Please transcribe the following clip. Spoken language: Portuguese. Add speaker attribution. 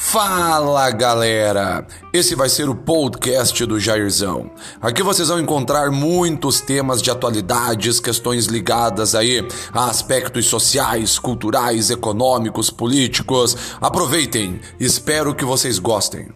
Speaker 1: Fala galera! Esse vai ser o podcast do Jairzão. Aqui vocês vão encontrar muitos temas de atualidades, questões ligadas aí a aspectos sociais, culturais, econômicos, políticos. Aproveitem, espero que vocês gostem.